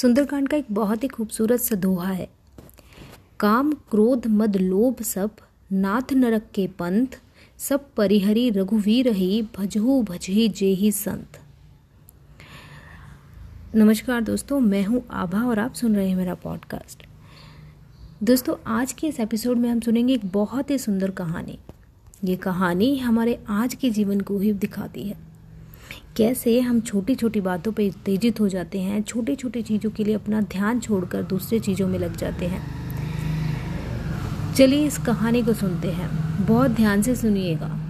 सुंदरकांड का एक बहुत ही खूबसूरत सा दोहा है। काम, क्रोध, मद, लोभ सब, नाथ नरक के पंथ, सब परिहरी, रघुवीर ही, भजहु, भजही, जेही संत। नमस्कार दोस्तों, मैं हूँ आभा और आप सुन रहे हैं मेरा पॉडकास्ट दोस्तों, आज के इस एपिसोड में हम सुनेंगे एक बहुत ही सुंदर कहानी। ये कहानी हमारे आज के जीवन को ही दिखाती है। कैसे हम छोटी छोटी बातों पर उत्तेजित हो जाते हैं छोटी छोटी चीज़ों के लिए अपना ध्यान छोड़कर दूसरे चीज़ों में लग जाते हैं। चलिए इस कहानी को सुनते हैं। बहुत ध्यान से सुनिएगा।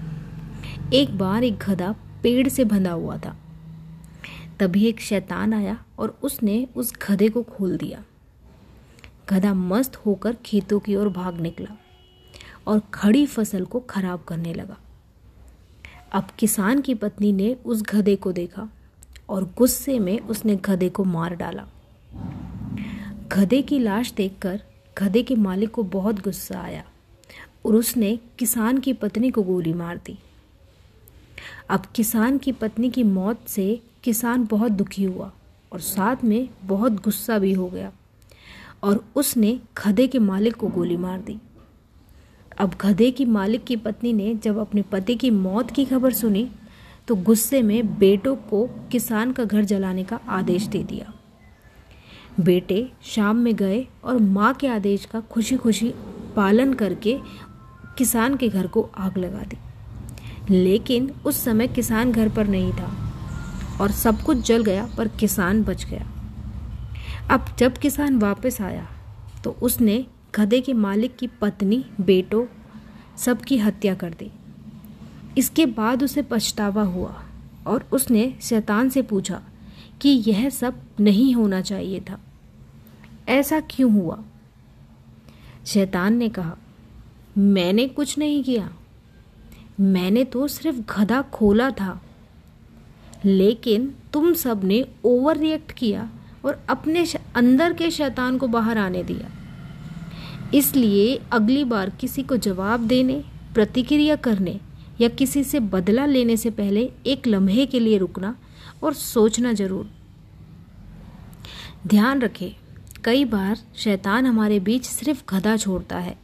एक बार एक गधा पेड़ से बंधा हुआ था। तभी एक शैतान आया और उसने उस गधे को खोल दिया। गधा मस्त होकर खेतों की ओर भाग निकला और खड़ी फ़सल को खराब करने लगा। अब किसान की पत्नी ने उस गधे को देखा और गुस्से में उसने गधे को मार डाला। गधे की लाश देखकर गधे के मालिक को बहुत गुस्सा आया और उसने किसान की पत्नी को गोली मार दी। अब किसान की पत्नी की मौत से किसान बहुत दुखी हुआ और साथ में बहुत गुस्सा भी हो गया और उसने गधे के मालिक को गोली मार दी। अब गधे की मालिक की पत्नी ने जब अपने पति की मौत की खबर सुनी तो गुस्से में बेटों को किसान का घर जलाने का आदेश दे दिया। बेटे शाम में गए और माँ के आदेश का खुशी खुशी पालन करके किसान के घर को आग लगा दी। लेकिन उस समय किसान घर पर नहीं था और सब कुछ जल गया, पर किसान बच गया। अब जब किसान वापस आया तो उसने गधे के मालिक की पत्नी, बेटों, सबकी हत्या कर दी। इसके बाद उसे पछतावा हुआ और उसने शैतान से पूछा कि यह सब नहीं होना चाहिए था। ऐसा क्यों हुआ? शैतान ने कहा, मैंने कुछ नहीं किया। मैंने तो सिर्फ़ गधा खोला था। लेकिन तुम सबने ओवर रिएक्ट किया और अपने अंदर के शैतान को बाहर आने दिया। इसलिए अगली बार किसी को जवाब देने, प्रतिक्रिया करने या किसी से बदला लेने से पहले एक लम्हे के लिए रुकना और सोचना ज़रूर। ध्यान रखें, कई बार शैतान हमारे बीच सिर्फ़ गधा छोड़ता है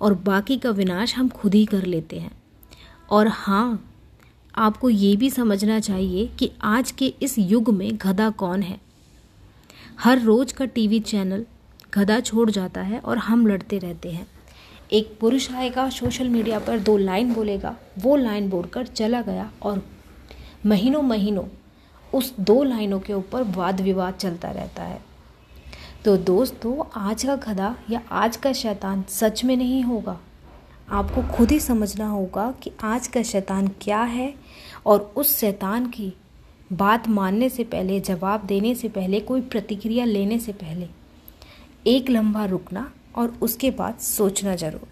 और बाकी का विनाश हम खुद ही कर लेते हैं। और हाँ आपको ये भी समझना चाहिए कि आज के इस युग में गधा कौन है। हर रोज का टीवी चैनल गधा छोड़ जाता है और हम लड़ते रहते हैं। एक पुरुष आएगा सोशल मीडिया पर दो लाइन बोलेगा, वो लाइन बोलकर चला गया और महीनों महीनों उस दो लाइनों के ऊपर वाद विवाद चलता रहता है। तो दोस्तों, आज का गधा या आज का शैतान सच में नहीं होगा। आपको खुद ही समझना होगा कि आज का शैतान क्या है और उस शैतान की बात मानने से पहले, जवाब देने से पहले, कोई प्रतिक्रिया लेने से पहले एक लंबा रुकना और उसके बाद सोचना ज़रूर।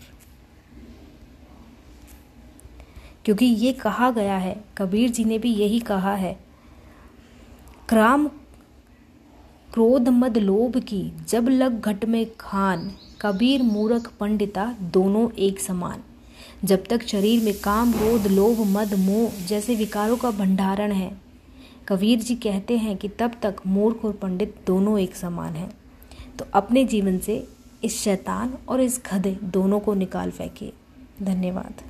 क्योंकि ये कहा गया है, कबीर जी ने भी यही कहा है, क्राम क्रोध मद लोभ की, जब लग घट में खान, कबीर मूरख पंडिता दोनों एक समान। जब तक शरीर में काम, क्रोध, लोभ, मद, मोह जैसे विकारों का भंडारण है, कबीर जी कहते हैं कि तब तक मूर्ख और पंडित दोनों एक समान हैं। तो अपने जीवन से इस शैतान और इस गधे दोनों को निकाल फेंकिए धन्यवाद।